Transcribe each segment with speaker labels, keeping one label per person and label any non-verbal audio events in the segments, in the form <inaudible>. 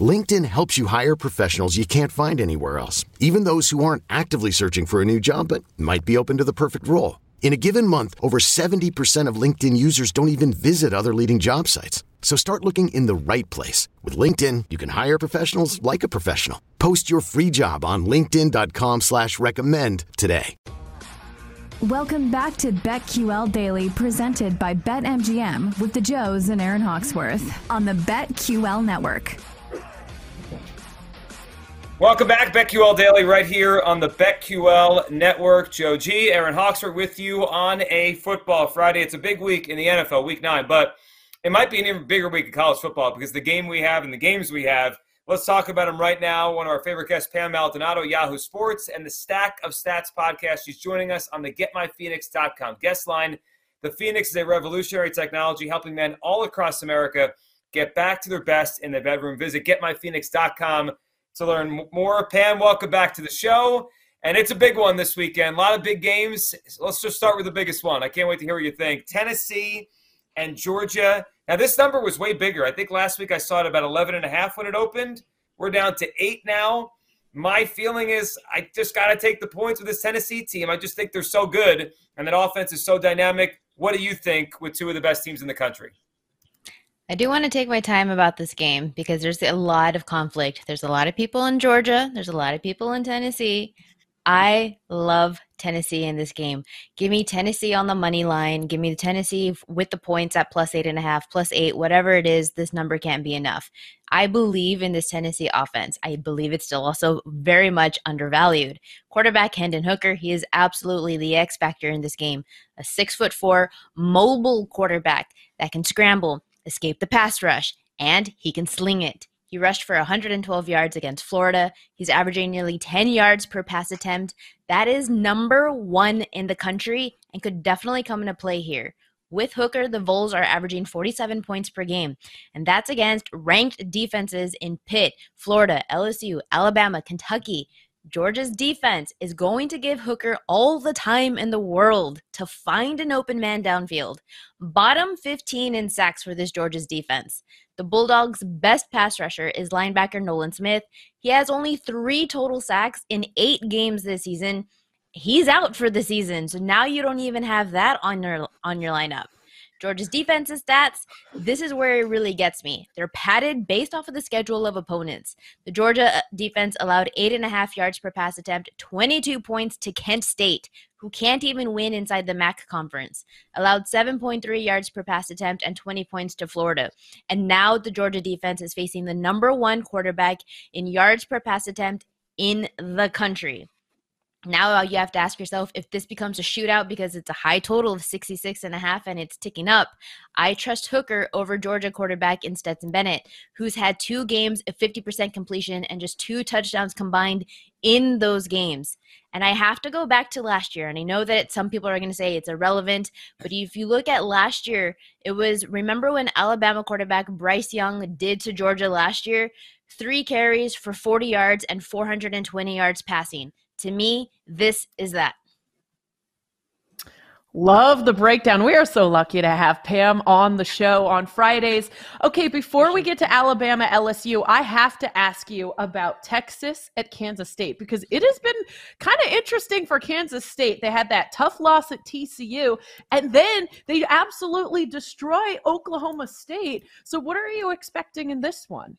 Speaker 1: LinkedIn helps you hire professionals you can't find anywhere else, even those who aren't actively searching for a new job but might be open to the perfect role. In a given month, over 70% of LinkedIn users don't even visit other leading job sites. So start looking in the right place. With LinkedIn, you can hire professionals like a professional. Post your free job on linkedin.com slash recommend today.
Speaker 2: Welcome back to BetQL Daily, presented by BetMGM with the Joes and Aaron Hawksworth on the BetQL Network.
Speaker 3: Welcome back, BetQL Daily, right here on the BetQL Network. Joe G, Aaron Hawksworth with you on a football Friday. It's a big week in the NFL, week nine, but it might be an even bigger week in college football because the game we have and the games we have. Let's talk about them right now. One of our favorite guests, Pam Maldonado, Yahoo Sports, and the Stack of Stats podcast. She's joining us on the GetMyPhoenix.com guest line. The Phoenix is a revolutionary technology helping men all across America get back to their best in the bedroom. Visit GetMyPhoenix.com to learn more. Pam, welcome back to the show. And it's a big one this weekend. A lot of big games. Let's just start with the biggest one. I can't wait to hear what you think. Tennessee and Georgia. Now, this number was way bigger. I think last week I saw it about 11 and a half when it opened. We're down to eight now. My feeling is I just got to take the points with this Tennessee team. I just think they're so good, and that offense is so dynamic. What do you think with two of the best teams in the country?
Speaker 4: I do want to take my time about this game because there's a lot of conflict. There's a lot of people in Georgia, there's a lot of people in Tennessee. I love Tennessee in this game. Give me Tennessee on the money line. Give me Tennessee with the points at plus eight and a half, plus eight, whatever it is. This number can't be enough. I believe in this Tennessee offense. I believe it's still also very much undervalued. Quarterback Hendon Hooker, he is absolutely the X factor in this game. A six foot four mobile quarterback that can scramble, escape the pass rush, and he can sling it. He rushed for 112 yards against Florida. He's averaging nearly 10 yards per pass attempt. That is number one in the country and could definitely come into play here. With Hooker, the Vols are averaging 47 points per game, and that's against ranked defenses in Pitt, Florida, LSU, Alabama, Kentucky, Georgia's defense is going to give Hooker all the time in the world to find an open man downfield. Bottom 15 in sacks for this Georgia's defense. The Bulldogs' best pass rusher is linebacker Nolan Smith. He has only three total sacks in eight games this season. He's out for the season, so now you don't even have that on your on your lineup. Georgia's defensive stats, this is where it really gets me. They're padded based off of the schedule of opponents. The Georgia uh, defense allowed eight and a half yards per pass attempt, 22 points to Kent State, who can't even win inside the MAC conference. Allowed 7.3 yards per pass attempt and 20 points to Florida. And now the Georgia defense is facing the number one quarterback in yards per pass attempt in the country. Now uh, you have to ask yourself if this becomes a shootout because it's a high total of 66 and a half and it's ticking up. I trust Hooker over Georgia quarterback in Stetson Bennett, who's had two games of 50% completion and just two touchdowns combined in those games. And I have to go back to last year. And I know that some people are going to say it's irrelevant, but if you look at last year, it was remember when Alabama quarterback Bryce Young did to Georgia last year? Three carries for 40 yards and 420 yards passing. To me, this is that.
Speaker 5: Love the breakdown. We are so lucky to have Pam on the show on Fridays. Okay, before we get to Alabama LSU, I have to ask you about Texas at Kansas State because it has been kind of interesting for Kansas State. They had that tough loss at TCU, and then they absolutely destroy Oklahoma State. So, what are you expecting in this one?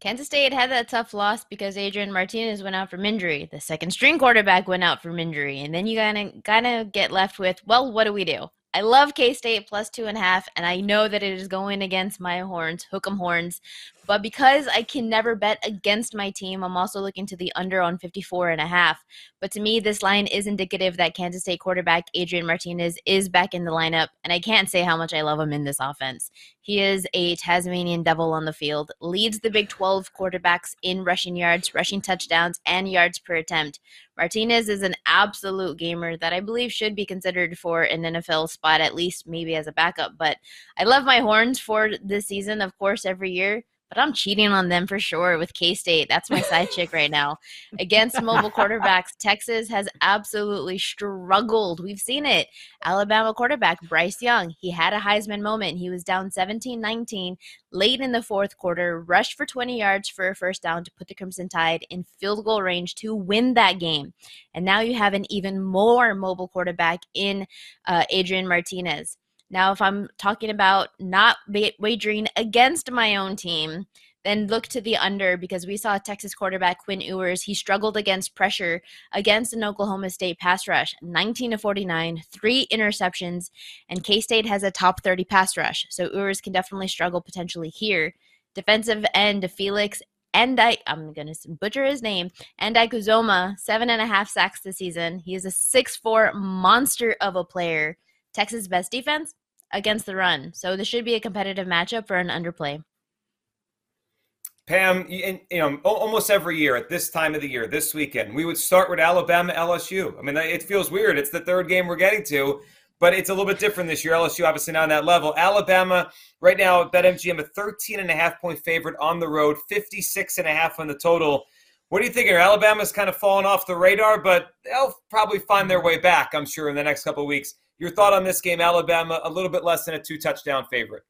Speaker 4: Kansas State had that tough loss because Adrian Martinez went out from injury. The second string quarterback went out from injury. And then you of kind of get left with, well, what do we do? I love K State plus two and a half, and I know that it is going against my horns, hook 'em horns. But because I can never bet against my team, I'm also looking to the under on 54 and a half. But to me, this line is indicative that Kansas State quarterback Adrian Martinez is back in the lineup, and I can't say how much I love him in this offense. He is a Tasmanian devil on the field, leads the Big 12 quarterbacks in rushing yards, rushing touchdowns, and yards per attempt. Martinez is an absolute gamer that I believe should be considered for an NFL spot, at least maybe as a backup. But I love my horns for this season, of course, every year but I'm cheating on them for sure with K State. That's my side chick right now. Against mobile quarterbacks, Texas has absolutely struggled. We've seen it. Alabama quarterback Bryce Young, he had a Heisman moment. He was down 17 19 late in the fourth quarter, rushed for 20 yards for a first down to put the Crimson Tide in field goal range to win that game. And now you have an even more mobile quarterback in uh, Adrian Martinez. Now, if I'm talking about not wagering against my own team, then look to the under because we saw Texas quarterback Quinn Ewers. He struggled against pressure against an Oklahoma State pass rush, 19 to 49, three interceptions, and K State has a top 30 pass rush. So Ewers can definitely struggle potentially here. Defensive end Felix and I, I'm going to butcher his name, and Uzomah, seven and a half sacks this season. He is a six-four monster of a player. Texas' best defense against the run. So this should be a competitive matchup for an underplay.
Speaker 3: Pam, you know, almost every year at this time of the year, this weekend, we would start with Alabama LSU. I mean, it feels weird. It's the third game we're getting to, but it's a little bit different this year. LSU obviously not on that level. Alabama right now, at BetMGM a 13 and a half point favorite on the road, 56 and a half on the total. What do you think? Alabama's kind of fallen off the radar, but they'll probably find their way back, I'm sure, in the next couple of weeks. Your thought on this game, Alabama, a little bit less than a two touchdown favorite.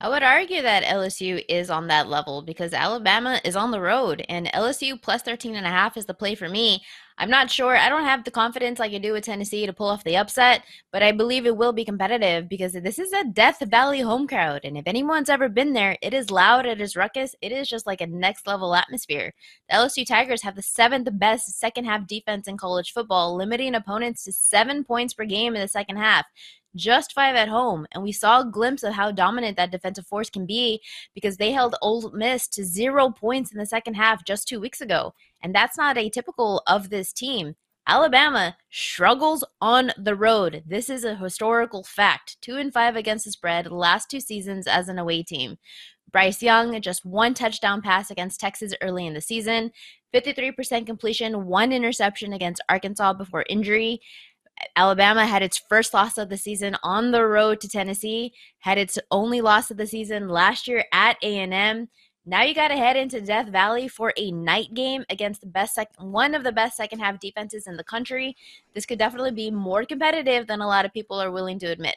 Speaker 4: I would argue that LSU is on that level because Alabama is on the road and LSU plus 13 and a half is the play for me. I'm not sure. I don't have the confidence like I do with Tennessee to pull off the upset, but I believe it will be competitive because this is a Death Valley home crowd. And if anyone's ever been there, it is loud, it is ruckus, it is just like a next level atmosphere. The LSU Tigers have the seventh best second half defense in college football, limiting opponents to seven points per game in the second half just five at home. And we saw a glimpse of how dominant that defensive force can be because they held Ole Miss to zero points in the second half just two weeks ago. And that's not atypical of this team. Alabama struggles on the road. This is a historical fact. Two and five against the spread, last two seasons as an away team. Bryce Young, just one touchdown pass against Texas early in the season, 53% completion, one interception against Arkansas before injury. Alabama had its first loss of the season on the road to Tennessee, had its only loss of the season last year at A&M. Now you got to head into Death Valley for a night game against the best sec- one of the best second half defenses in the country. This could definitely be more competitive than a lot of people are willing to admit.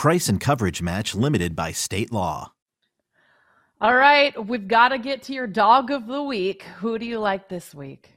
Speaker 6: Price and coverage match limited by state law.
Speaker 5: All right, we've got to get to your dog of the week. Who do you like this week?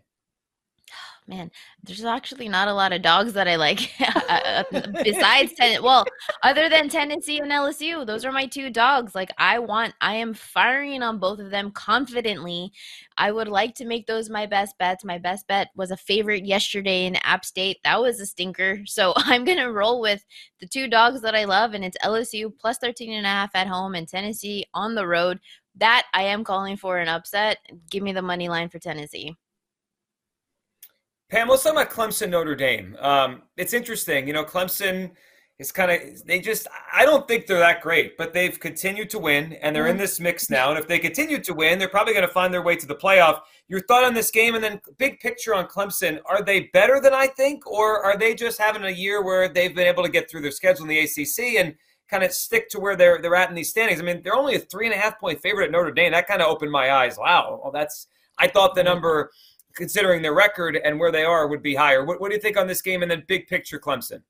Speaker 4: Man, there's actually not a lot of dogs that I like <laughs> uh, uh, besides <laughs> ten. Well, other than Tennessee and LSU, those are my two dogs. Like I want, I am firing on both of them confidently. I would like to make those my best bets. My best bet was a favorite yesterday in App State. That was a stinker. <laughs> So I'm gonna roll with the two dogs that I love, and it's LSU plus 13 and a half at home and Tennessee on the road. That I am calling for an upset. Give me the money line for Tennessee.
Speaker 3: Pam, let's talk about Clemson Notre Dame. Um, it's interesting. You know, Clemson is kind of, they just, I don't think they're that great, but they've continued to win and they're in mm-hmm. this mix now. And if they continue to win, they're probably going to find their way to the playoff. Your thought on this game and then big picture on Clemson are they better than I think, or are they just having a year where they've been able to get through their schedule in the ACC and kind of stick to where they're, they're at in these standings? I mean, they're only a three and a half point favorite at Notre Dame. That kind of opened my eyes. Wow. Well, that's, I thought the mm-hmm. number considering their record and where they are, would be higher. What, what do you think on this game? And then big picture, Clemson.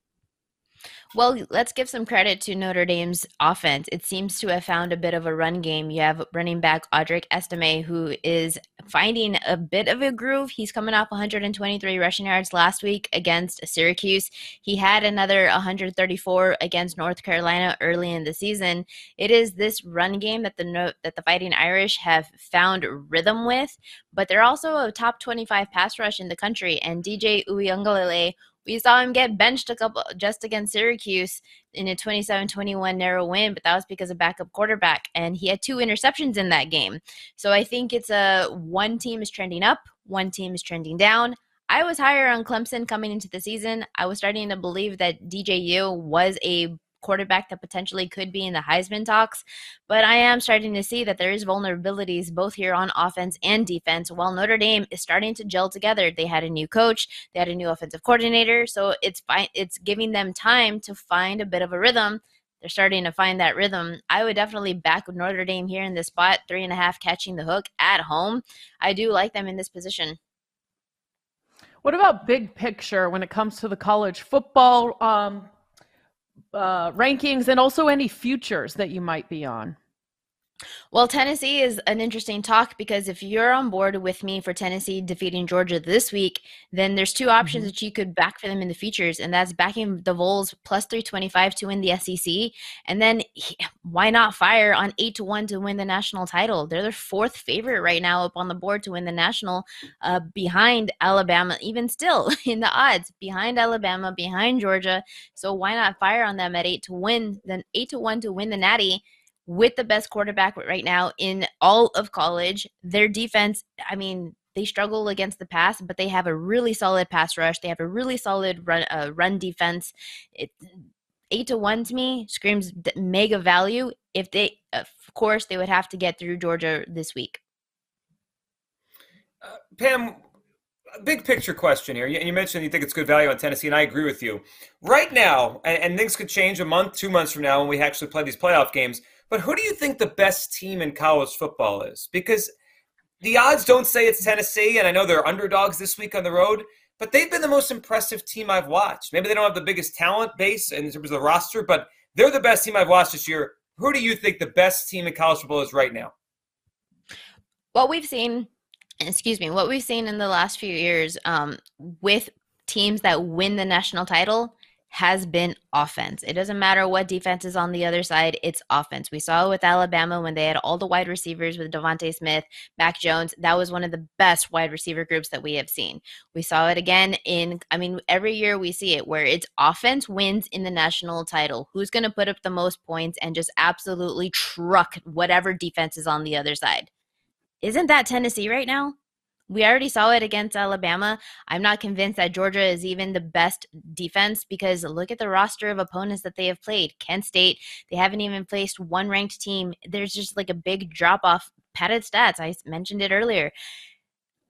Speaker 4: Well, let's give some credit to Notre Dame's offense. It seems to have found a bit of a run game. You have running back Audric Estime, who is finding a bit of a groove. He's coming off 123 rushing yards last week against Syracuse. He had another 134 against North Carolina early in the season. It is this run game that the that the Fighting Irish have found rhythm with, but they're also a top 25 pass rush in the country. And DJ Uiagalelei we saw him get benched a couple just against Syracuse in a 27-21 narrow win, but that was because of backup quarterback and he had two interceptions in that game. So I think it's a one team is trending up, one team is trending down. I was higher on Clemson coming into the season. I was starting to believe that DJU was a quarterback that potentially could be in the Heisman talks. But I am starting to see that there is vulnerabilities both here on offense and defense. While Notre Dame is starting to gel together, they had a new coach, they had a new offensive coordinator, so it's fine. It's giving them time to find a bit of a rhythm. They're starting to find that rhythm. I would definitely back Notre Dame here in this spot, three and a half catching the hook at home. I do like them in this position.
Speaker 5: What about big picture when it comes to the college football um, uh, rankings and also any futures that you might be on.
Speaker 4: Well, Tennessee is an interesting talk because if you're on board with me for Tennessee defeating Georgia this week, then there's two options mm-hmm. that you could back for them in the futures, and that's backing the Vols plus 325 to win the SEC, and then <laughs> why not fire on 8 to 1 to win the national title? They're the fourth favorite right now up on the board to win the national, uh, behind Alabama, even still <laughs> in the odds, behind Alabama, behind Georgia. So why not fire on them at 8 to win, then 8 to 1 to win the Natty? With the best quarterback right now in all of college. Their defense, I mean, they struggle against the pass, but they have a really solid pass rush. They have a really solid run uh, run defense. It, eight to one to me screams mega value. If they, of course, they would have to get through Georgia this week.
Speaker 3: Uh, Pam, big picture question here. You, mentioned you think it's good value on Tennessee, and I agree with you. Right now, and, and things could change a month, two months from now when we actually play these playoff games. But who do you think the best team in college football is? Because the odds don't say it's Tennessee, and I know they're underdogs this week on the road, but they've been the most impressive team I've watched. Maybe they don't have the biggest talent base in terms of the roster, but they're the best team I've watched this year. Who do you think the best team in college football is right now?
Speaker 4: What we've seen, excuse me, what we've seen in the last few years um, with teams that win the national title has been offense. It doesn't matter what defense is on the other side, it's offense. We saw it with Alabama when they had all the wide receivers with DeVonta Smith, Mac Jones. That was one of the best wide receiver groups that we have seen. We saw it again in, I mean, every year we see it where it's offense wins in the national title. Who's going to put up the most points and just absolutely truck whatever defense is on the other side? Isn't that Tennessee right now? we already saw it against Alabama. I'm not convinced that Georgia is even the best defense because look at the roster of opponents that they have played. Kent State, they haven't even faced one ranked team. There's just like a big drop off. Padded stats. I mentioned it earlier.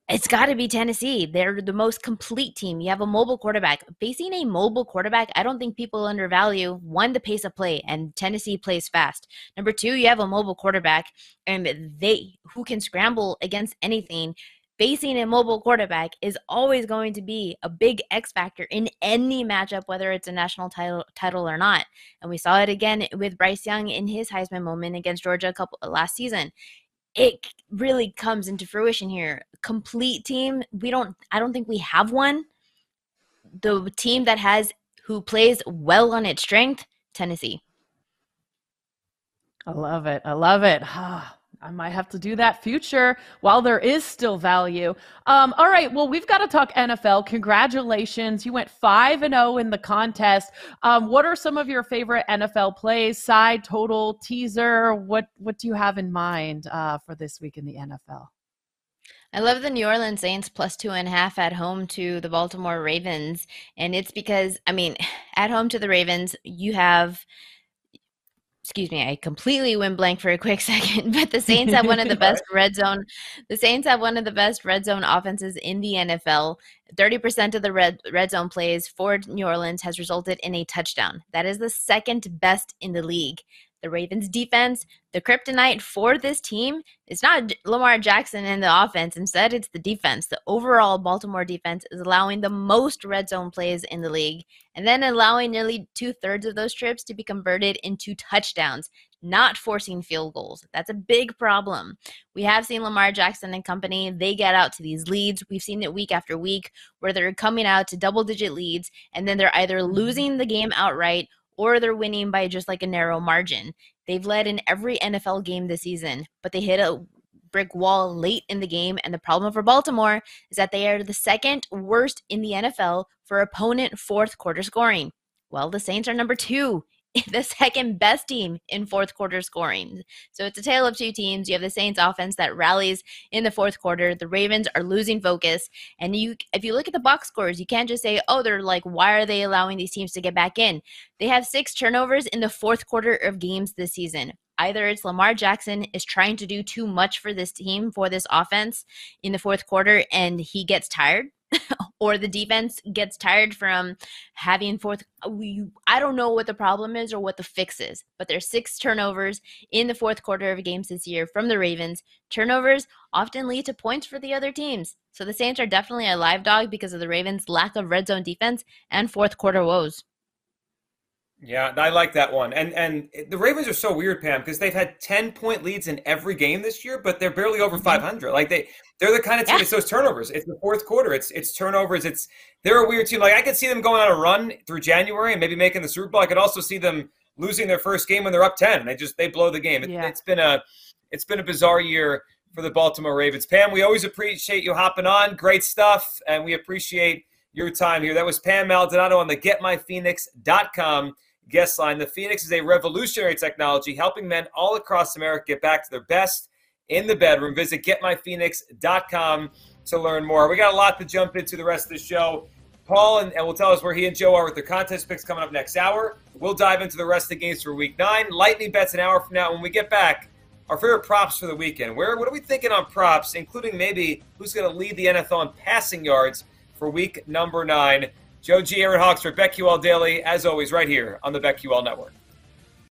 Speaker 4: It's got to be Tennessee. They're the most complete team. You have a mobile quarterback. Facing a mobile quarterback, I don't think people undervalue one, the pace of play, and Tennessee plays fast. Number two, you have a mobile quarterback, and they who can scramble against anything facing a mobile quarterback is always going to be a big X factor in any matchup, whether it's a national title title or not. And we saw it again with Bryce Young in his Heisman moment against Georgia a couple last season. It really comes into fruition here. Complete team, we don't I don't think we have one. The team that has who plays well on its strength, Tennessee.
Speaker 5: I love it. I love it. <sighs> Ah. I might have to do that future while there is still value. Um, all right. Well, we've got to talk NFL. Congratulations. You went 5 and 0 in the contest. Um, what are some of your favorite NFL plays, side, total, teaser? What, what do you have in mind uh, for this week in the NFL?
Speaker 4: I love the New Orleans Saints plus two and a half at home to the Baltimore Ravens. And it's because, I mean, <sighs> at home to the Ravens, you have excuse me, I completely went blank for a quick <laughs> second, but the Saints have one of the <laughs> best red zone. The Saints have one of the best red zone offenses in the NFL. 30% of the red red zone plays for New Orleans has resulted in a touchdown. That is the second best in the league the Ravens defense, the kryptonite for this team is not Lamar Jackson in the offense. Instead, it's the defense. The overall Baltimore defense is allowing the most red zone plays in the league and then allowing nearly two thirds of those trips to be converted into touchdowns, not forcing field goals. That's a big problem. We have seen Lamar Jackson and company, they get out to these leads. We've seen it week after week where they're coming out to double digit leads and then they're either losing the game outright or they're winning by just like a narrow margin. They've led in every NFL game this season, but they hit a brick wall late in the game. And the problem for Baltimore is that they are the second worst in the NFL for opponent fourth quarter scoring. Well, the Saints are number two <laughs> the second best team in fourth quarter scoring. So it's a tale of two teams. You have the Saints offense that rallies in the fourth quarter. The Ravens are losing focus. And you if you look at the box scores, you can't just say, "Oh, they're like why are they allowing these teams to get back in?" They have 6 turnovers in the fourth quarter of games this season. Either it's Lamar Jackson is trying to do too much for this team, for this offense in the fourth quarter, and he gets tired <laughs> or the defense gets tired from having fourth I don't know what the problem is or what the fix is, but there's six turnovers in the fourth quarter of games this year from the Ravens. Turnovers often lead to points for the other teams. So the Saints are definitely a live dog because of the Ravens' lack of red zone defense and fourth quarter woes.
Speaker 3: Yeah, I like that one. And and the Ravens are so weird, Pam, because they've had 10 point leads in every game this year, but they're barely over mm-hmm. 500. Like they they're the kind of team. Yeah. It's those turnovers. It's the fourth quarter. It's it's turnovers. It's they're a weird team. Like I could see them going on a run through January and maybe making the Super Bowl. I could also see them losing their first game when they're up 10 and they just they blow the game. It, yeah. It's been a it's been a bizarre year for the Baltimore Ravens. Pam, we always appreciate you hopping on. Great stuff, and we appreciate your time here. That was Pam Maldonado on the GetMyPhoenix.com guest line. The Phoenix is a revolutionary technology helping men all across America get back to their best in the bedroom. Visit getmyphoenix.com to learn more. We got a lot to jump into the rest of the show. Paul and, and will tell us where he and Joe are with their contest picks coming up next hour. We'll dive into the rest of the games for week nine. Lightning bets an hour from now. When we get back, our favorite props for the weekend. Where what are we thinking on props, including maybe who's going to lead the NFL in passing yards for week number nine? Joe G. Aaron Hawksworth BetQL Daily, as always, right here on the BetQL Network.